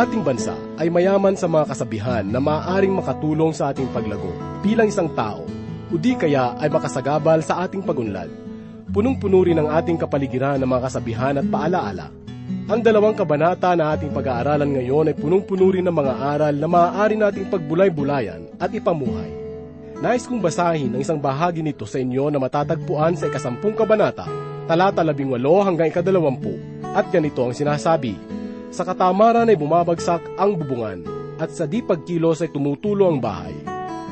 ating bansa ay mayaman sa mga kasabihan na maaaring makatulong sa ating paglago bilang isang tao, o di kaya ay makasagabal sa ating pagunlad. Punong-puno rin ang ating kapaligiran ng mga kasabihan at paalaala. Ang dalawang kabanata na ating pag-aaralan ngayon ay punong-puno rin ng mga aral na maaari nating pagbulay-bulayan at ipamuhay. Nais kong basahin ang isang bahagi nito sa inyo na matatagpuan sa ikasampung kabanata, talata labing walo hanggang ikadalawampu, at ganito ang sinasabi, Sa katamaran ay bumabagsak ang bubungan, at sa di pagkilos ay tumutulo ang bahay.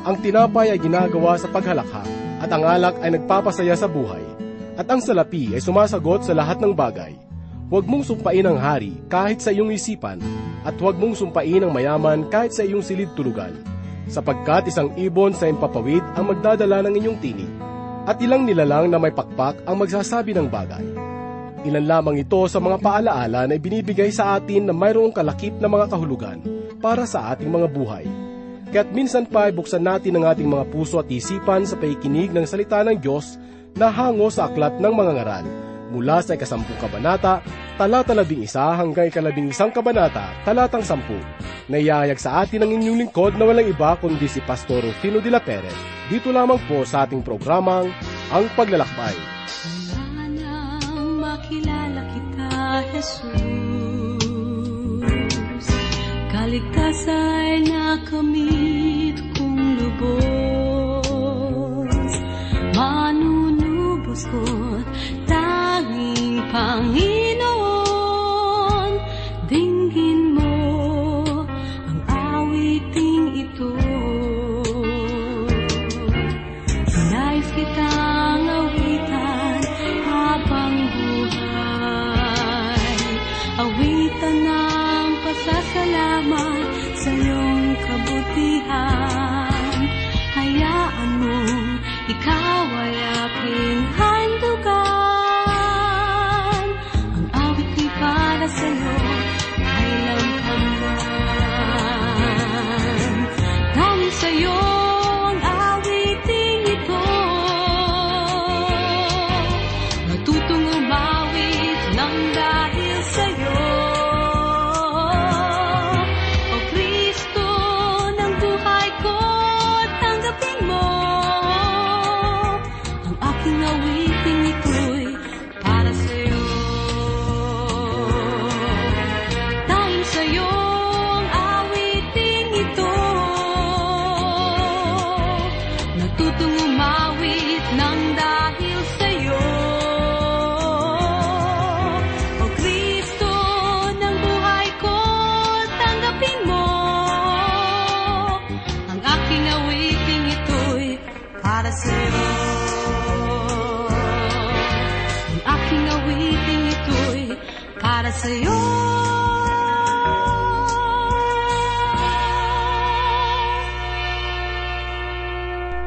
Ang tinapay ay ginagawa sa paghalakha, at ang alak ay nagpapasaya sa buhay, at ang salapi ay sumasagot sa lahat ng bagay. Huwag mong sumpain ang hari kahit sa iyong isipan, at huwag mong sumpain ang mayaman kahit sa iyong silid tulugan, sapagkat isang ibon sa impapawid ang magdadala ng inyong tinig, at ilang nilalang na may pakpak ang magsasabi ng bagay. Ilan lamang ito sa mga paalaala na ibinibigay sa atin na mayroong kalakip na mga kahulugan para sa ating mga buhay. Kaya't minsan pa ay buksan natin ang ating mga puso at isipan sa paikinig ng salita ng Diyos na hango sa aklat ng mga ngaral mula sa ikasampung kabanata, talata labing isa hanggang ikalabing isang kabanata, talatang sampu. Naiyayag sa atin ang inyong lingkod na walang iba kundi si Pastor Rufino de la Perez. Dito lamang po sa ating programang Ang Paglalakbay. Jesus. Kaligtasan ay nakamit kong lubos. Manunubos ko tanging Panginoon.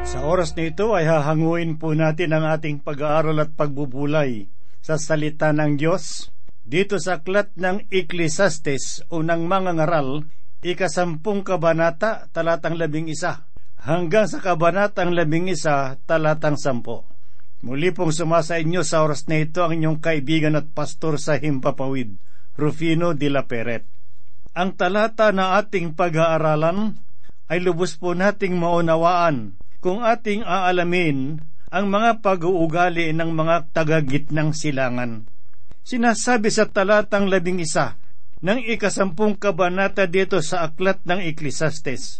Sa oras na ito ay hahanguin po natin ang ating pag-aaral at pagbubulay sa salita ng Diyos dito sa aklat ng Ecclesiastes unang mga ngaral, ikasampung kabanata, talatang labing isa, hanggang sa kabanatang labing isa, talatang sampo. Muli pong sumasa inyo sa oras na ito ang inyong kaibigan at pastor sa Himpapawid, Rufino de la Peret. Ang talata na ating pag-aaralan ay lubos po nating maunawaan kung ating aalamin ang mga pag-uugali ng mga tagagitnang silangan. Sinasabi sa talatang labing isa ng ikasampung kabanata dito sa aklat ng Ecclesiastes,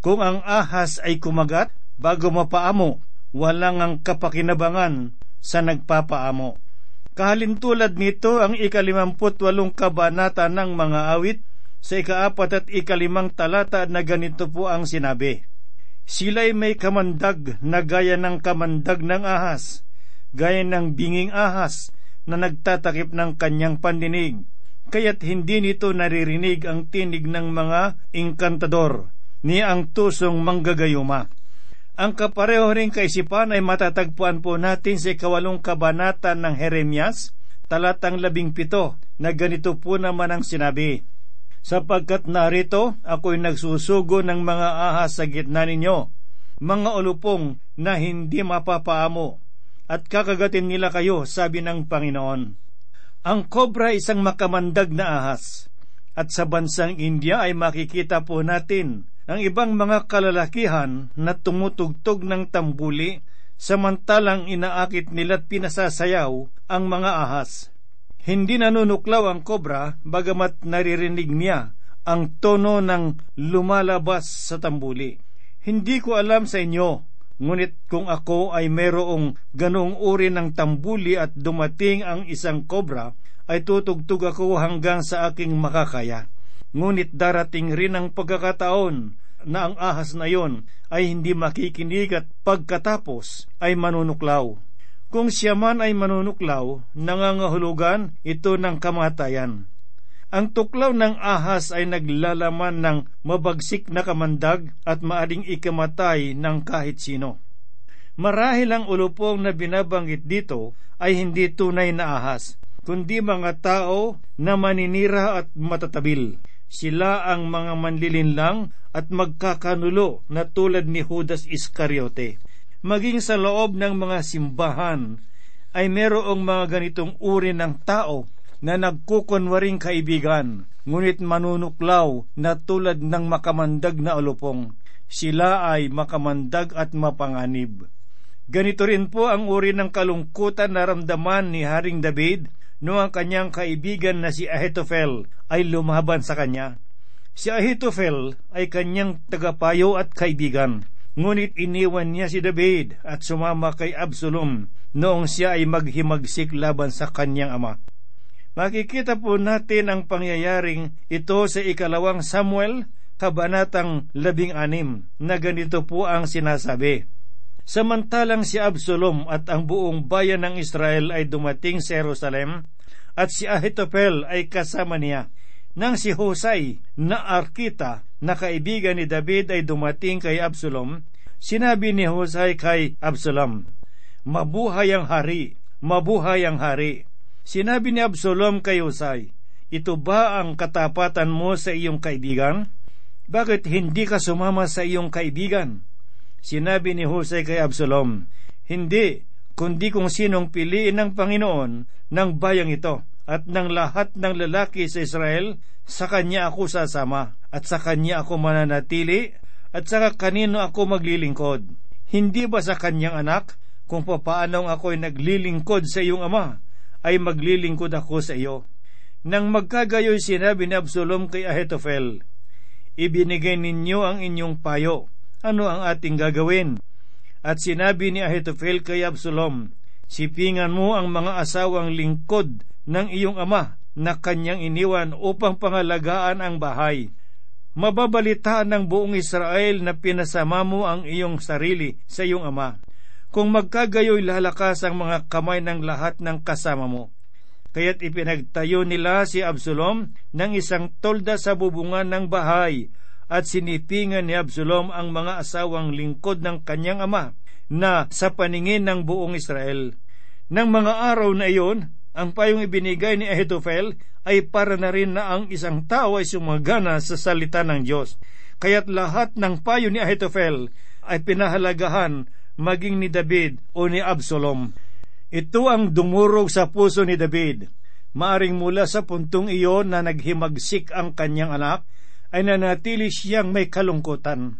Kung ang ahas ay kumagat bago mapaamo, walang ang kapakinabangan sa nagpapaamo. Kahalintulad nito ang ikalimamput walong kabanata ng mga awit sa ikaapat at ikalimang talata na ganito po ang sinabi. Sila'y may kamandag na gaya ng kamandag ng ahas, gaya ng binging ahas na nagtatakip ng kanyang pandinig, kaya't hindi nito naririnig ang tinig ng mga inkantador, ni ang tusong manggagayuma. Ang kapareho ring kaisipan ay matatagpuan po natin sa ikawalong kabanata ng Jeremias, talatang labing pito, na ganito po naman ang sinabi, sapagkat narito ako'y nagsusugo ng mga ahas sa gitna ninyo, mga ulupong na hindi mapapaamo, at kakagatin nila kayo, sabi ng Panginoon. Ang kobra isang makamandag na ahas, At sa bansang India ay makikita po natin ang ibang mga kalalakihan na tumutugtog ng tambuli samantalang inaakit nila't pinasasayaw ang mga ahas. Hindi nanunuklaw ang kobra bagamat naririnig niya ang tono ng lumalabas sa tambuli. Hindi ko alam sa inyo Ngunit kung ako ay mayroong ganong uri ng tambuli at dumating ang isang kobra, ay tutugtog ako hanggang sa aking makakaya. Ngunit darating rin ang pagkakataon na ang ahas na yon ay hindi makikinig at pagkatapos ay manunuklaw. Kung siya man ay manunuklaw, nangangahulugan ito ng kamatayan. Ang tuklaw ng ahas ay naglalaman ng mabagsik na kamandag at maaring ikamatay ng kahit sino. Marahil ang ulupong na binabanggit dito ay hindi tunay na ahas, kundi mga tao na maninira at matatabil. Sila ang mga manlilinlang at magkakanulo na tulad ni Judas Iscariote. Maging sa loob ng mga simbahan ay merong mga ganitong uri ng tao na nagkukunwaring kaibigan, ngunit manunuklaw na tulad ng makamandag na ulupong. Sila ay makamandag at mapanganib. Ganito rin po ang uri ng kalungkutan na ramdaman ni Haring David no ang kanyang kaibigan na si Ahitophel ay lumaban sa kanya. Si Ahitophel ay kanyang tagapayo at kaibigan, ngunit iniwan niya si David at sumama kay Absalom noong siya ay maghimagsik laban sa kanyang ama. Makikita po natin ang pangyayaring ito sa ikalawang Samuel, kabanatang labing anim, na ganito po ang sinasabi. Samantalang si Absalom at ang buong bayan ng Israel ay dumating sa Jerusalem, at si Ahitopel ay kasama niya. Nang si Hosay na Arkita na kaibigan ni David ay dumating kay Absalom, sinabi ni Hosay kay Absalom, Mabuhay ang hari, mabuhay ang hari. Sinabi ni Absalom kay Usay, Ito ba ang katapatan mo sa iyong kaibigan? Bakit hindi ka sumama sa iyong kaibigan? Sinabi ni Husay kay Absalom, Hindi, kundi kung sinong piliin ng Panginoon ng bayang ito at ng lahat ng lalaki sa Israel, sa kanya ako sasama at sa kanya ako mananatili at sa kanino ako maglilingkod. Hindi ba sa kanyang anak kung papaanong ako'y naglilingkod sa iyong ama ay maglilingkod ako sa iyo. Nang magkagayoy sinabi ni Absalom kay Ahitophel, Ibinigay ninyo ang inyong payo. Ano ang ating gagawin? At sinabi ni Ahitophel kay Absalom, Sipingan mo ang mga asawang lingkod ng iyong ama na kanyang iniwan upang pangalagaan ang bahay. Mababalitaan ng buong Israel na pinasama mo ang iyong sarili sa iyong ama kung magkagayoy lalakas ang mga kamay ng lahat ng kasama mo. Kaya't ipinagtayo nila si Absalom ng isang tolda sa bubungan ng bahay at sinipingan ni Absalom ang mga asawang lingkod ng kanyang ama na sa paningin ng buong Israel. Nang mga araw na iyon, ang payong ibinigay ni Ahitophel ay para na rin na ang isang tao ay sumagana sa salita ng Diyos. Kaya't lahat ng payo ni Ahitophel ay pinahalagahan maging ni David o ni Absalom. Ito ang dumurog sa puso ni David. Maaring mula sa puntong iyon na naghimagsik ang kanyang anak, ay nanatili siyang may kalungkutan.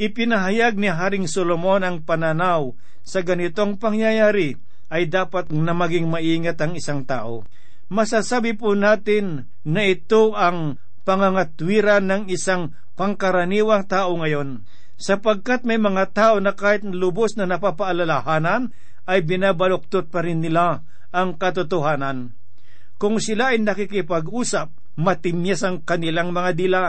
Ipinahayag ni Haring Solomon ang pananaw sa ganitong pangyayari ay dapat na maging maingat ang isang tao. Masasabi po natin na ito ang pangangatwiran ng isang pangkaraniwang tao ngayon sapagkat may mga tao na kahit lubos na napapaalalahanan ay binabaluktot pa rin nila ang katotohanan. Kung sila ay nakikipag-usap, matimyas ang kanilang mga dila,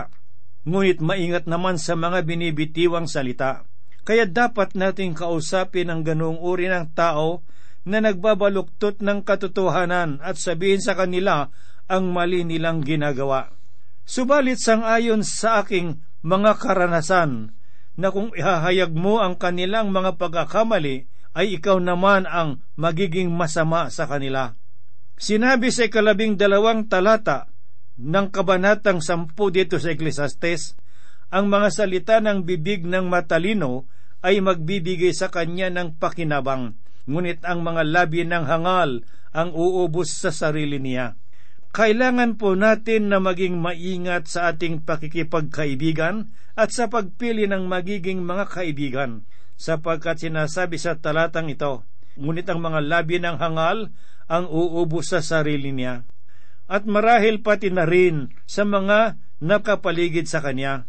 ngunit maingat naman sa mga binibitiwang salita. Kaya dapat nating kausapin ang ganoong uri ng tao na nagbabaluktot ng katotohanan at sabihin sa kanila ang mali nilang ginagawa. Subalit sang ayon sa aking mga karanasan, na kung ihahayag mo ang kanilang mga pagkakamali, ay ikaw naman ang magiging masama sa kanila. Sinabi sa ikalabing dalawang talata ng kabanatang sampu dito sa Ecclesiastes, ang mga salita ng bibig ng matalino ay magbibigay sa kanya ng pakinabang, ngunit ang mga labi ng hangal ang uubos sa sarili niya. Kailangan po natin na maging maingat sa ating pakikipagkaibigan at sa pagpili ng magiging mga kaibigan, sapagkat sinasabi sa talatang ito, ngunit ang mga labi ng hangal ang uubo sa sarili niya. At marahil pati na rin sa mga nakapaligid sa kanya.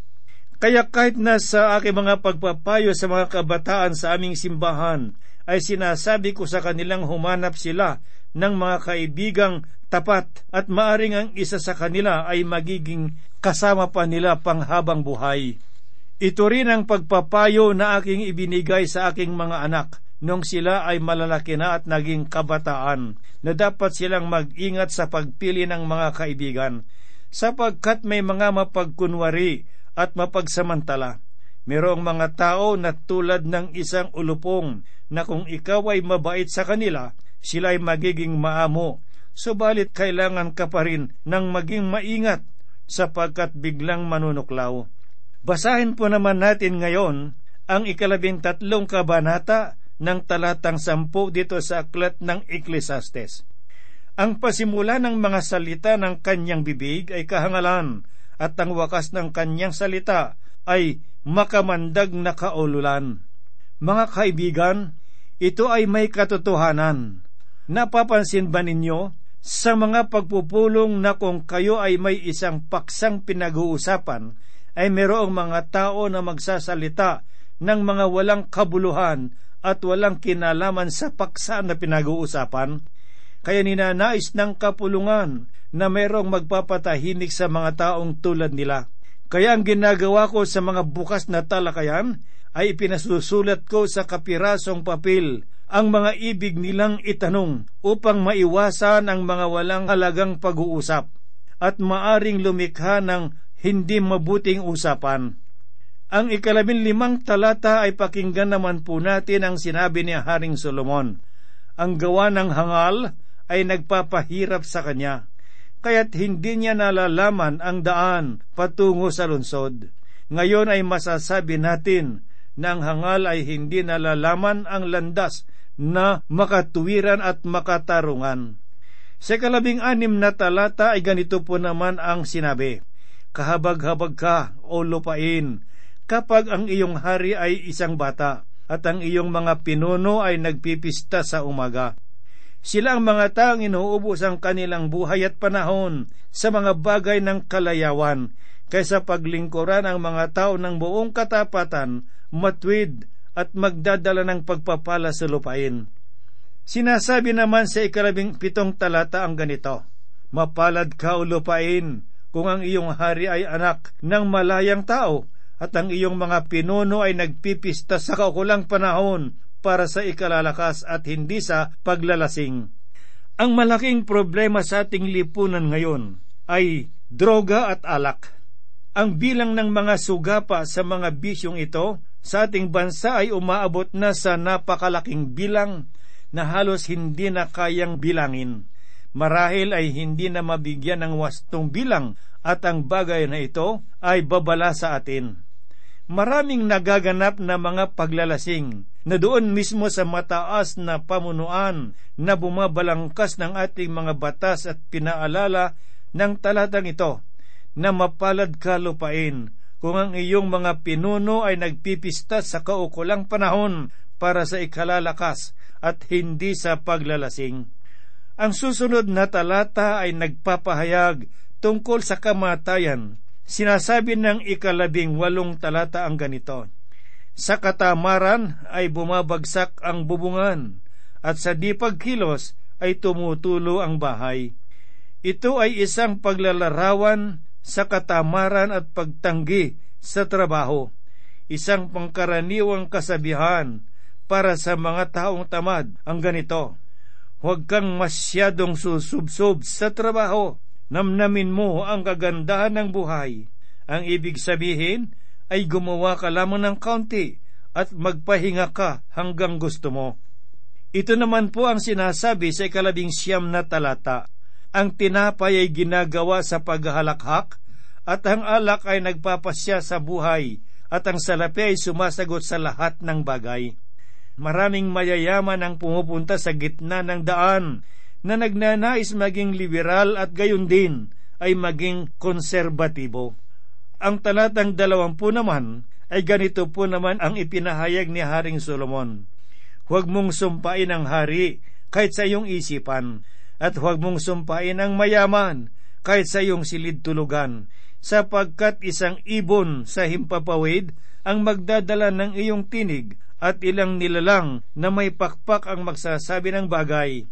Kaya kahit na sa aking mga pagpapayo sa mga kabataan sa aming simbahan, ay sinasabi ko sa kanilang humanap sila ng mga kaibigang tapat at maaring ang isa sa kanila ay magiging kasama pa nila panghabang buhay. Ito rin ang pagpapayo na aking ibinigay sa aking mga anak nung sila ay malalaki na at naging kabataan na dapat silang mag-ingat sa pagpili ng mga kaibigan sapagkat may mga mapagkunwari at mapagsamantala. Merong mga tao na tulad ng isang ulupong na kung ikaw ay mabait sa kanila, sila ay magiging maamo. Subalit kailangan ka pa rin ng maging maingat sapagkat biglang manunuklaw. Basahin po naman natin ngayon ang ikalabing tatlong kabanata ng talatang sampu dito sa aklat ng Ecclesiastes. Ang pasimula ng mga salita ng kanyang bibig ay kahangalan at ang wakas ng kanyang salita ay makamandag na kaululan. Mga kaibigan, ito ay may katotohanan. Napapansin ba ninyo sa mga pagpupulong na kung kayo ay may isang paksang pinag-uusapan, ay merong mga tao na magsasalita ng mga walang kabuluhan at walang kinalaman sa paksa na pinag-uusapan? Kaya ninanais ng kapulungan na merong magpapatahimik sa mga taong tulad nila. Kaya ang ginagawa ko sa mga bukas na talakayan ay pinasusulat ko sa kapirasong papel ang mga ibig nilang itanong upang maiwasan ang mga walang halagang pag-uusap at maaring lumikha ng hindi mabuting usapan. Ang ikalabing limang talata ay pakinggan naman po natin ang sinabi ni Haring Solomon. Ang gawa ng hangal ay nagpapahirap sa kanya, kaya't hindi niya nalalaman ang daan patungo sa lunsod. Ngayon ay masasabi natin na ang hangal ay hindi nalalaman ang landas na makatuwiran at makatarungan. Sa kalabing anim na talata ay ganito po naman ang sinabi, Kahabag-habag ka, o lupain, kapag ang iyong hari ay isang bata, at ang iyong mga pinuno ay nagpipista sa umaga. Sila ang mga taong inuubos ang kanilang buhay at panahon sa mga bagay ng kalayawan, kaysa paglingkuran ang mga tao ng buong katapatan, matwid at magdadala ng pagpapala sa lupain. Sinasabi naman sa ikalabing pitong talata ang ganito, Mapalad ka o lupain kung ang iyong hari ay anak ng malayang tao at ang iyong mga pinuno ay nagpipista sa kaukulang panahon para sa ikalalakas at hindi sa paglalasing. Ang malaking problema sa ating lipunan ngayon ay droga at alak. Ang bilang ng mga sugapa sa mga bisyong ito sa ating bansa ay umaabot na sa napakalaking bilang na halos hindi na kayang bilangin. Marahil ay hindi na mabigyan ng wastong bilang at ang bagay na ito ay babala sa atin maraming nagaganap na mga paglalasing na doon mismo sa mataas na pamunuan na bumabalangkas ng ating mga batas at pinaalala ng talatang ito na mapalad ka lupain kung ang iyong mga pinuno ay nagpipista sa kaukulang panahon para sa ikalalakas at hindi sa paglalasing. Ang susunod na talata ay nagpapahayag tungkol sa kamatayan Sinasabi ng ikalabing walong talata ang ganito, Sa katamaran ay bumabagsak ang bubungan, at sa di pagkilos ay tumutulo ang bahay. Ito ay isang paglalarawan sa katamaran at pagtanggi sa trabaho, isang pangkaraniwang kasabihan para sa mga taong tamad ang ganito. Huwag kang masyadong susubsob sa trabaho namnamin mo ang kagandahan ng buhay. Ang ibig sabihin ay gumawa ka lamang ng kaunti at magpahinga ka hanggang gusto mo. Ito naman po ang sinasabi sa ikalabing siyam na talata. Ang tinapay ay ginagawa sa paghahalakhak at ang alak ay nagpapasya sa buhay at ang salapi ay sumasagot sa lahat ng bagay. Maraming mayayaman ang pumupunta sa gitna ng daan na nagnanais maging liberal at gayon din ay maging konserbatibo. Ang talatang dalawampu naman ay ganito po naman ang ipinahayag ni Haring Solomon. Huwag mong sumpain ang hari kahit sa iyong isipan, at huwag mong sumpain ang mayaman kahit sa iyong silid tulugan, sapagkat isang ibon sa himpapawid ang magdadala ng iyong tinig at ilang nilalang na may pakpak ang magsasabi ng bagay.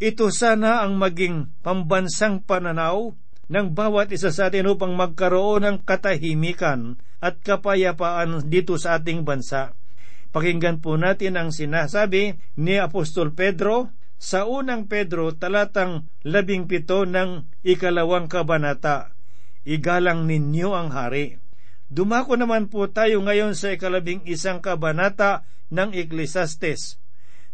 Ito sana ang maging pambansang pananaw ng bawat isa sa atin upang magkaroon ng katahimikan at kapayapaan dito sa ating bansa. Pakinggan po natin ang sinasabi ni Apostol Pedro sa unang Pedro talatang labing pito ng ikalawang kabanata. Igalang ninyo ang hari. Dumako naman po tayo ngayon sa ikalabing isang kabanata ng Ecclesiastes.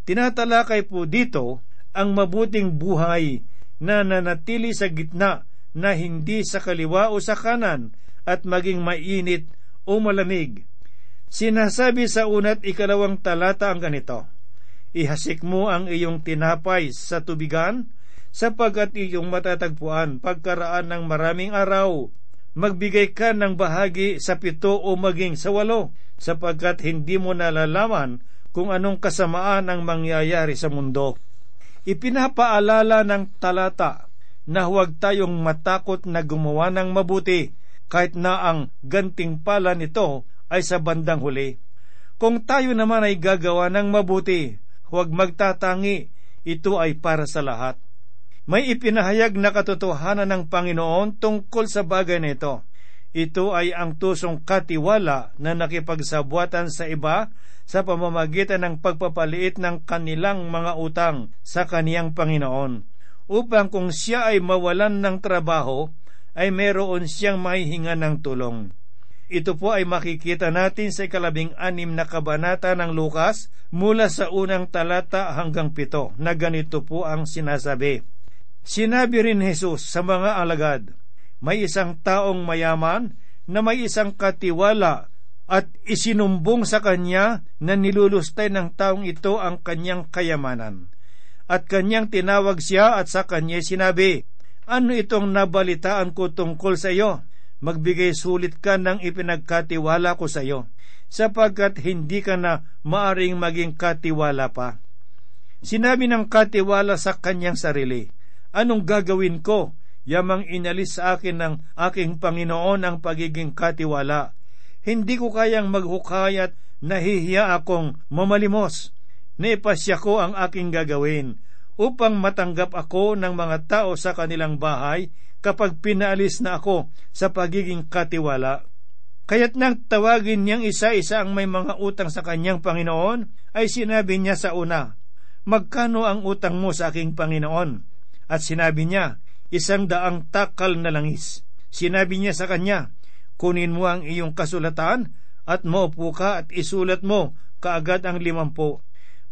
Tinatalakay po dito ang mabuting buhay na nanatili sa gitna na hindi sa kaliwa o sa kanan at maging mainit o malamig. Sinasabi sa una't ikalawang talata ang ganito, Ihasik mo ang iyong tinapay sa tubigan, sapagkat iyong matatagpuan pagkaraan ng maraming araw magbigay ka ng bahagi sa pito o maging sa walo, sapagkat hindi mo nalalaman kung anong kasamaan ang mangyayari sa mundo. Ipinapaalala ng talata na huwag tayong matakot na gumawa ng mabuti kahit na ang ganting pala nito ay sa bandang huli. Kung tayo naman ay gagawa ng mabuti, huwag magtatangi, ito ay para sa lahat. May ipinahayag na katotohanan ng Panginoon tungkol sa bagay nito. Ito ay ang tusong katiwala na nakipagsabuatan sa iba sa pamamagitan ng pagpapaliit ng kanilang mga utang sa kaniyang Panginoon, upang kung siya ay mawalan ng trabaho, ay meron siyang mahihinga ng tulong. Ito po ay makikita natin sa ikalabing anim na kabanata ng Lukas mula sa unang talata hanggang pito na ganito po ang sinasabi. Sinabi rin Jesus sa mga alagad, may isang taong mayaman na may isang katiwala at isinumbong sa kanya na nilulustay ng taong ito ang kanyang kayamanan. At kanyang tinawag siya at sa kanya sinabi, Ano itong nabalitaan ko tungkol sa iyo? Magbigay sulit ka ng ipinagkatiwala ko sa iyo, sapagkat hindi ka na maaring maging katiwala pa. Sinabi ng katiwala sa kanyang sarili, Anong gagawin ko? Yamang inalis sa akin ng aking Panginoon ang pagiging katiwala. Hindi ko kayang maghukay at nahihiya akong mamalimos. Naipasya ko ang aking gagawin upang matanggap ako ng mga tao sa kanilang bahay kapag pinaalis na ako sa pagiging katiwala. Kaya't nang tawagin niyang isa-isa ang may mga utang sa kanyang Panginoon, ay sinabi niya sa una, Magkano ang utang mo sa aking Panginoon? At sinabi niya, isang daang takal na langis. Sinabi niya sa kanya, kunin mo ang iyong kasulatan at maupo ka at isulat mo kaagad ang limampo.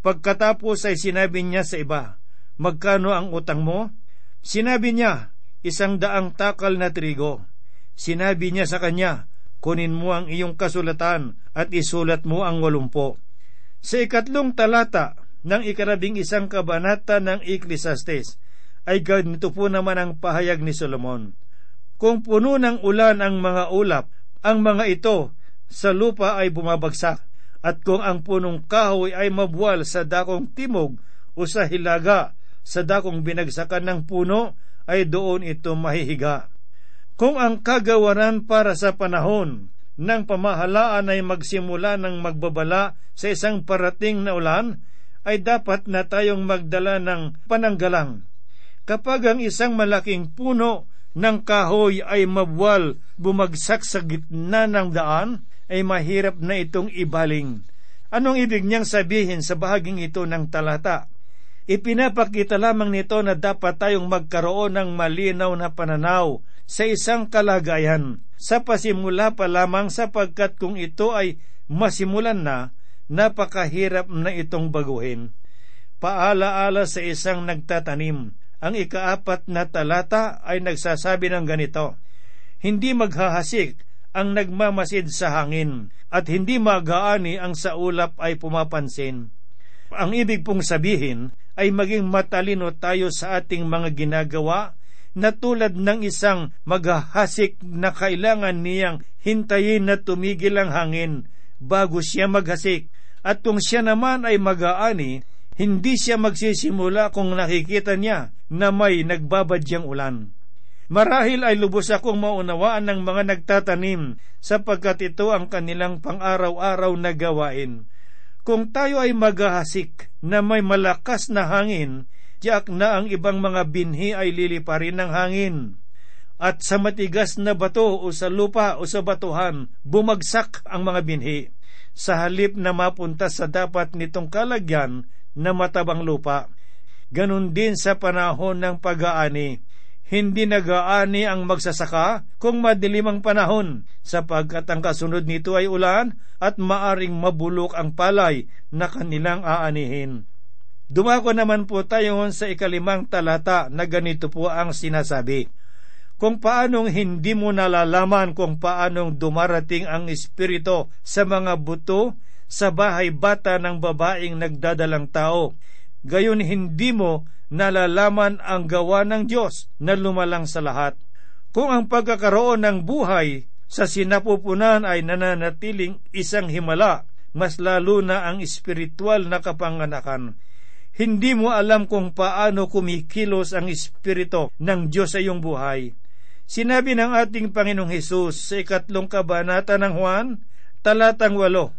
Pagkatapos ay sinabi niya sa iba, magkano ang utang mo? Sinabi niya, isang daang takal na trigo. Sinabi niya sa kanya, kunin mo ang iyong kasulatan at isulat mo ang walumpo. Sa ikatlong talata ng ikarabing isang kabanata ng Ecclesiastes, ay ganito po naman ang pahayag ni Solomon. Kung puno ng ulan ang mga ulap, ang mga ito sa lupa ay bumabagsak, at kung ang punong kahoy ay mabuwal sa dakong timog o sa hilaga sa dakong binagsakan ng puno, ay doon ito mahihiga. Kung ang kagawaran para sa panahon ng pamahalaan ay magsimula ng magbabala sa isang parating na ulan, ay dapat na tayong magdala ng pananggalang kapag ang isang malaking puno ng kahoy ay mabwal bumagsak sa gitna ng daan, ay mahirap na itong ibaling. Anong ibig niyang sabihin sa bahaging ito ng talata? Ipinapakita lamang nito na dapat tayong magkaroon ng malinaw na pananaw sa isang kalagayan sa pasimula pa lamang sapagkat kung ito ay masimulan na, napakahirap na itong baguhin. Paalaala sa isang nagtatanim, ang ikaapat na talata ay nagsasabi ng ganito, Hindi maghahasik ang nagmamasid sa hangin, at hindi magaani ang sa ulap ay pumapansin. Ang ibig pong sabihin ay maging matalino tayo sa ating mga ginagawa na tulad ng isang maghahasik na kailangan niyang hintayin na tumigil ang hangin bago siya maghasik. At kung siya naman ay mag-aani, hindi siya magsisimula kung nakikita niya na may nagbabadyang ulan. Marahil ay lubos akong maunawaan ng mga nagtatanim sapagkat ito ang kanilang pang-araw-araw na gawain. Kung tayo ay maghahasik na may malakas na hangin, tiyak na ang ibang mga binhi ay liliparin ng hangin. At sa matigas na bato o sa lupa o sa batuhan, bumagsak ang mga binhi. Sa halip na mapunta sa dapat nitong kalagyan na matabang lupa. Ganon din sa panahon ng pag-aani. Hindi nag-aani ang magsasaka kung madilim ang panahon, sapagkat ang kasunod nito ay ulan at maaring mabulok ang palay na kanilang aanihin. Dumako naman po tayo sa ikalimang talata na ganito po ang sinasabi. Kung paanong hindi mo nalalaman kung paanong dumarating ang Espiritu sa mga buto sa bahay bata ng babaeng nagdadalang tao, gayon hindi mo nalalaman ang gawa ng Diyos na lumalang sa lahat. Kung ang pagkakaroon ng buhay sa sinapupunan ay nananatiling isang himala, mas lalo na ang espiritual na kapanganakan hindi mo alam kung paano kumikilos ang Espiritu ng Diyos sa iyong buhay. Sinabi ng ating Panginoong Hesus sa ikatlong kabanata ng Juan, talatang walo,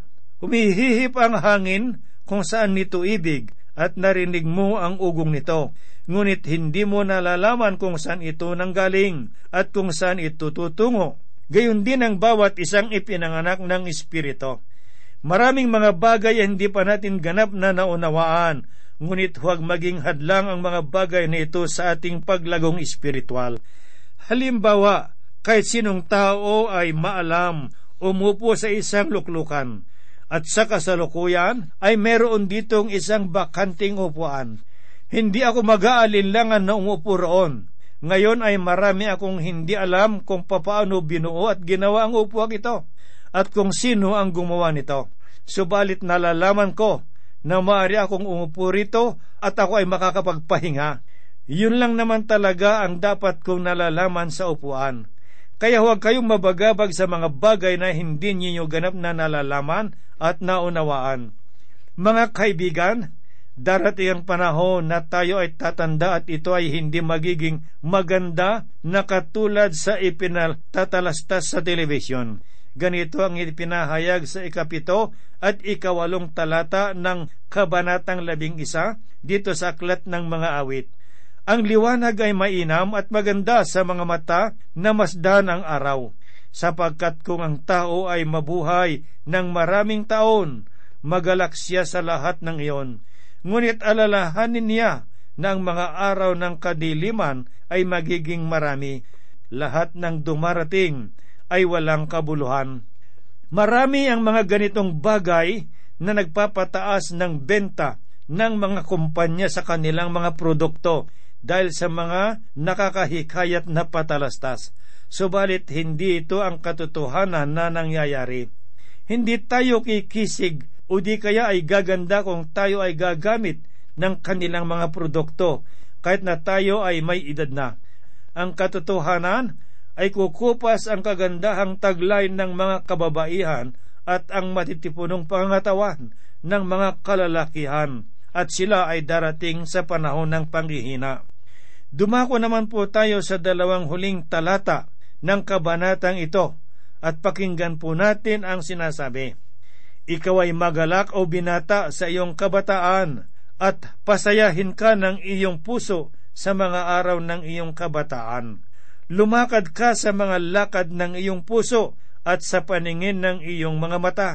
Humihihip ang hangin kung saan nito ibig at narinig mo ang ugong nito. Ngunit hindi mo nalalaman kung saan ito nanggaling at kung saan ito tutungo. Gayon din ang bawat isang ipinanganak ng Espiritu. Maraming mga bagay hindi pa natin ganap na naunawaan ngunit huwag maging hadlang ang mga bagay na ito sa ating paglagong espiritual. Halimbawa, kahit sinong tao ay maalam, umupo sa isang luklukan, at sa kasalukuyan ay meron ditong isang bakanting upuan. Hindi ako mag-aalinlangan na umupo roon. Ngayon ay marami akong hindi alam kung papaano binuo at ginawa ang upuan ito, at kung sino ang gumawa nito. Subalit nalalaman ko na maaari akong umupo rito at ako ay makakapagpahinga. Yun lang naman talaga ang dapat kong nalalaman sa upuan. Kaya huwag kayong mabagabag sa mga bagay na hindi ninyo ganap na nalalaman at naunawaan. Mga kaibigan, darating ang panahon na tayo ay tatanda at ito ay hindi magiging maganda na katulad sa ipinatatalastas sa telebisyon. Ganito ang ipinahayag sa ikapito at ikawalong talata ng kabanatang labing isa dito sa aklat ng mga awit. Ang liwanag ay mainam at maganda sa mga mata na masdan ang araw, sapagkat kung ang tao ay mabuhay ng maraming taon, magalak siya sa lahat ng iyon. Ngunit alalahanin niya na ang mga araw ng kadiliman ay magiging marami. Lahat ng dumarating ay walang kabuluhan. Marami ang mga ganitong bagay na nagpapataas ng benta ng mga kumpanya sa kanilang mga produkto dahil sa mga nakakahikayat na patalastas. Subalit hindi ito ang katotohanan na nangyayari. Hindi tayo kikisig o di kaya ay gaganda kung tayo ay gagamit ng kanilang mga produkto kahit na tayo ay may edad na. Ang katotohanan ay kukupas ang kagandahang taglay ng mga kababaihan at ang matitipunong pangatawan ng mga kalalakihan at sila ay darating sa panahon ng panghihina. Dumako naman po tayo sa dalawang huling talata ng kabanatang ito at pakinggan po natin ang sinasabi. Ikaw ay magalak o binata sa iyong kabataan at pasayahin ka ng iyong puso sa mga araw ng iyong kabataan Lumakad ka sa mga lakad ng iyong puso at sa paningin ng iyong mga mata.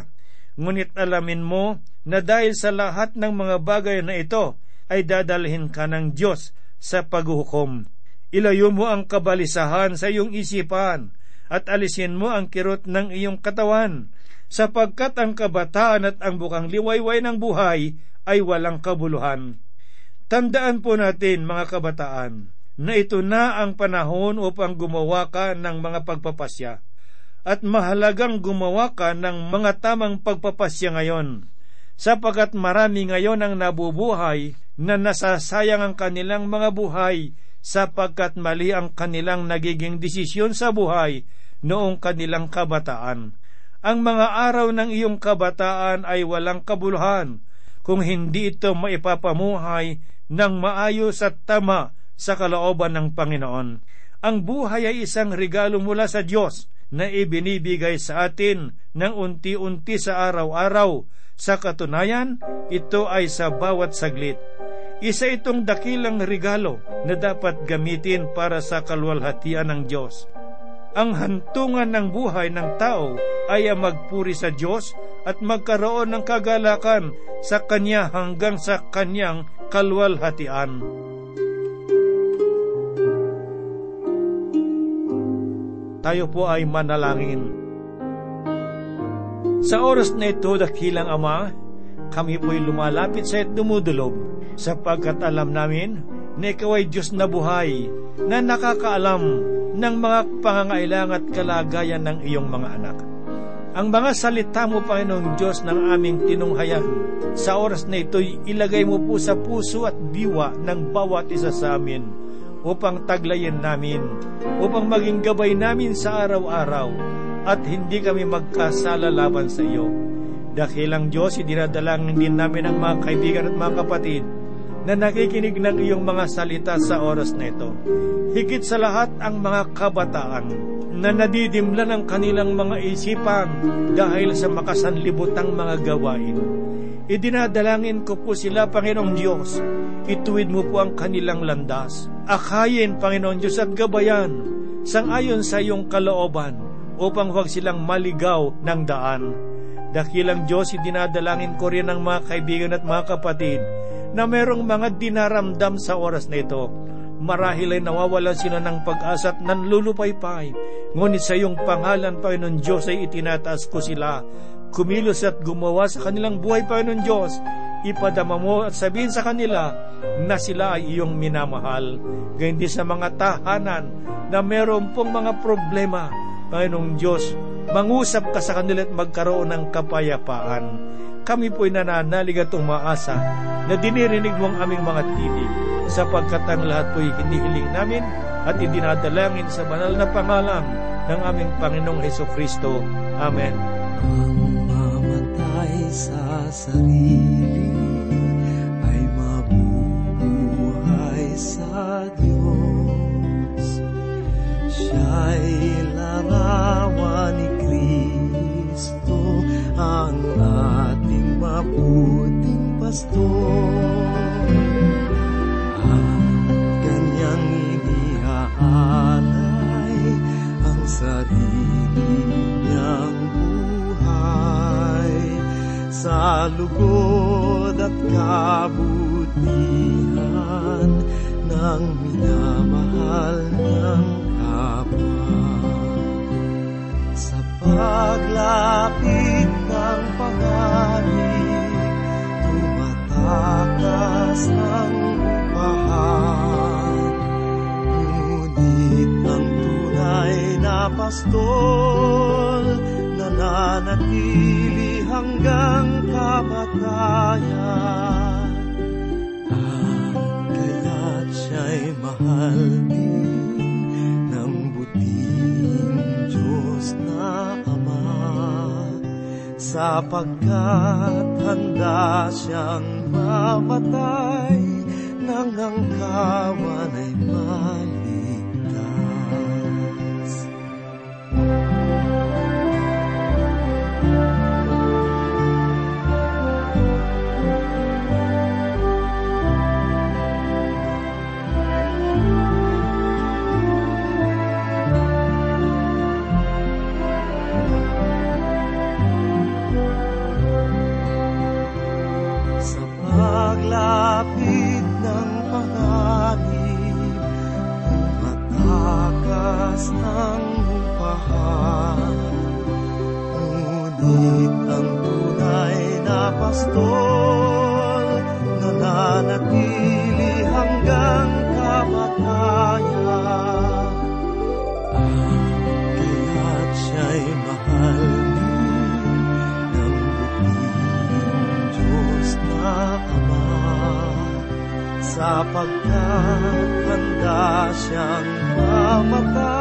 Ngunit alamin mo na dahil sa lahat ng mga bagay na ito ay dadalhin ka ng Diyos sa paghuhukom. Ilayo mo ang kabalisahan sa iyong isipan at alisin mo ang kirot ng iyong katawan, sapagkat ang kabataan at ang bukang liwayway ng buhay ay walang kabuluhan. Tandaan po natin, mga kabataan, na ito na ang panahon upang gumawa ka ng mga pagpapasya at mahalagang gumawa ka ng mga tamang pagpapasya ngayon sapagkat marami ngayon ang nabubuhay na nasasayang ang kanilang mga buhay sapagkat mali ang kanilang nagiging desisyon sa buhay noong kanilang kabataan. Ang mga araw ng iyong kabataan ay walang kabuluhan kung hindi ito maipapamuhay ng maayos at tama sa kalooban ng Panginoon. Ang buhay ay isang regalo mula sa Diyos na ibinibigay sa atin ng unti-unti sa araw-araw. Sa katunayan, ito ay sa bawat saglit. Isa itong dakilang regalo na dapat gamitin para sa kalwalhatian ng Diyos. Ang hantungan ng buhay ng tao ay ang magpuri sa Diyos at magkaroon ng kagalakan sa Kanya hanggang sa Kanyang kalwalhatian. Tayo po ay manalangin. Sa oras na ito, dakilang Ama, kami po'y lumalapit sa at dumudulob sapagkat alam namin na ikaw ay Diyos na buhay na nakakaalam ng mga pangangailangan at kalagayan ng iyong mga anak. Ang mga salita mo, Panginoong Diyos, ng aming tinunghayan, sa oras na ito'y ilagay mo po sa puso at diwa ng bawat isa sa amin upang taglayin namin, upang maging gabay namin sa araw-araw at hindi kami magkasala laban sa iyo. Dakilang Diyos, idinadalangin din namin ang mga kaibigan at mga kapatid na nakikinig ng iyong mga salita sa oras na ito. Higit sa lahat ang mga kabataan na nadidimla ng kanilang mga isipan dahil sa makasanlibutang mga gawain. Idinadalangin ko po sila, Panginoong Diyos. Ituwid mo po ang kanilang landas. Akayin, Panginoong Diyos, at gabayan sangayon sa iyong kalooban upang huwag silang maligaw ng daan. Dakilang Diyos, idinadalangin ko rin ang mga kaibigan at mga kapatid na merong mga dinaramdam sa oras na ito. Marahil ay nawawalan sila ng pag-asa at nanlulupaypay. Ngunit sa iyong pangalan, Panginoon Diyos, ay itinataas ko sila. Kumilos at gumawa sa kanilang buhay, Panginoon Diyos. Ipadama mo at sabihin sa kanila na sila ay iyong minamahal. Gayun din sa mga tahanan na meron pong mga problema, Panginoong Diyos, mangusap ka sa kanila at magkaroon ng kapayapaan kami po'y nananalig at umaasa na dinirinig mo ang aming mga tinig sapagkat ang lahat po'y hinihiling namin at idinadalangin sa banal na pangalan ng aming Panginoong Heso Kristo. Amen. Ang mamatay sa sarili ay mabubuhay sa Diyos. Siya'y larawan ni Kristo ang mabuting pastor. At kanyang iniaalay ang sarili niyang buhay. Sa lugod at kabutihan ng minamahal niyang kapwa sa paglapit ng panganib, tumatakas ang upahan. Ngunit ang tunay na pastol, nananatili hanggang kamatayan. At kaya't siya'y mahal din ng buting na sapagkat handa siyang mamatay nang ang kawan ay maligtas. Na pastol, nananatili hanggang kamatayan. At kaya't siya'y mahal ng buting Diyos na Ama sapagkat handa siyang mamatay